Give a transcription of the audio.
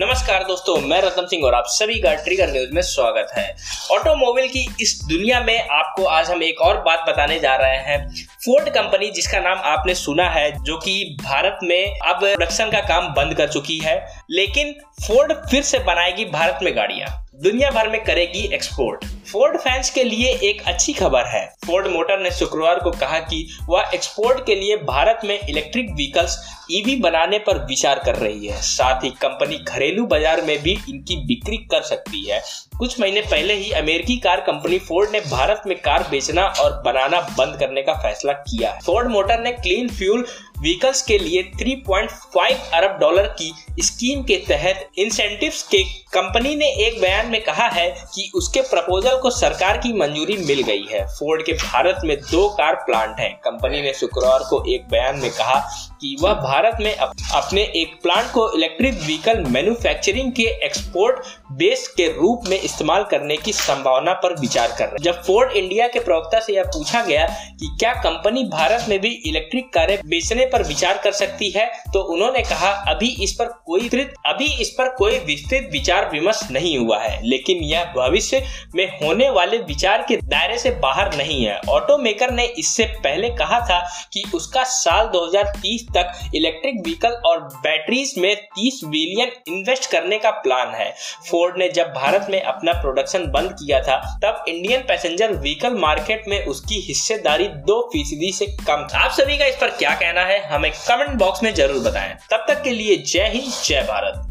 नमस्कार दोस्तों, मैं रतन सिंह और आप सभी का ट्रिगर न्यूज़ में स्वागत है। ऑटोमोबाइल की इस दुनिया में आपको आज हम एक और बात बताने जा रहे हैं। फोर्ड कंपनी जिसका नाम आपने सुना है, जो कि भारत में अब प्रोडक्शन का काम बंद कर चुकी है, लेकिन फोर्ड फिर से बनाएगी भारत में गाड़ियाँ। दुनिया भर में करेगी एक्सपोर्ट फोर्ड फैंस के लिए एक अच्छी खबर है। फोर्ड मोटर ने शुक्रवार को कहा कि वह एक्सपोर्ट के लिए भारत में इलेक्ट्रिक व्हीकल्स ईवी बनाने पर विचार कर रही है। साथ ही कंपनी घरेलू बाज़ार में भी इनकी बिक्री कर सकती है। कुछ महीने पहले ही अमेरिकी कार कंपनी फोर्ड ने भारत में कार बेचना और बनाना बंद करने का फैसला किया फोर्ड मोटर ने क्लीन फ्यूल व्हीकल्स के लिए 3.5 अरब डॉलर की स्कीम के तहत इंसेंटिव्स के कंपनी ने एक बयान में कहा है कि उसके प्रपोजल को सरकार की मंजूरी मिल गई है। फोर्ड के भारत में दो कार प्लांट हैं। कंपनी ने शुक्रवार को एक बयान में कहा कि वह भारत में अपने एक प्लांट को इलेक्ट्रिक व्हीकल मैन्युफैक्चरिंग के एक्सपोर्ट बेस के रूप में इस्तेमाल करने की संभावना पर विचार कर रहे जब फोर्ड इंडिया के प्रवक्ता से यह पूछा गया कि क्या कंपनी भारत में भी इलेक्ट्रिक कारें बेचने पर विचार कर सकती है तो उन्होंने कहा, अभी इस पर कोई अभी इस पर कोई विस्तृत विचार विमर्श नहीं हुआ है, लेकिन यह भविष्य में होने वाले विचार के दायरे से बाहर नहीं है। ऑटो मेकर ने इससे पहले कहा था कि उसका साल 2030 तक इलेक्ट्रिक व्हीकल और बैटरीज में 30 बिलियन इन्वेस्ट करने का प्लान है। फोर्ड ने जब भारत में अपना प्रोडक्शन बंद किया था, तब इंडियन पैसेंजर व्हीकल मार्केट में उसकी हिस्सेदारी दो फ़ीसदी से कम था। आप सभी का इस पर क्या कहना हमें कमेंट बॉक्स में ज़रूर बताएँ। तब तक के लिए जय हिंद जय भारत।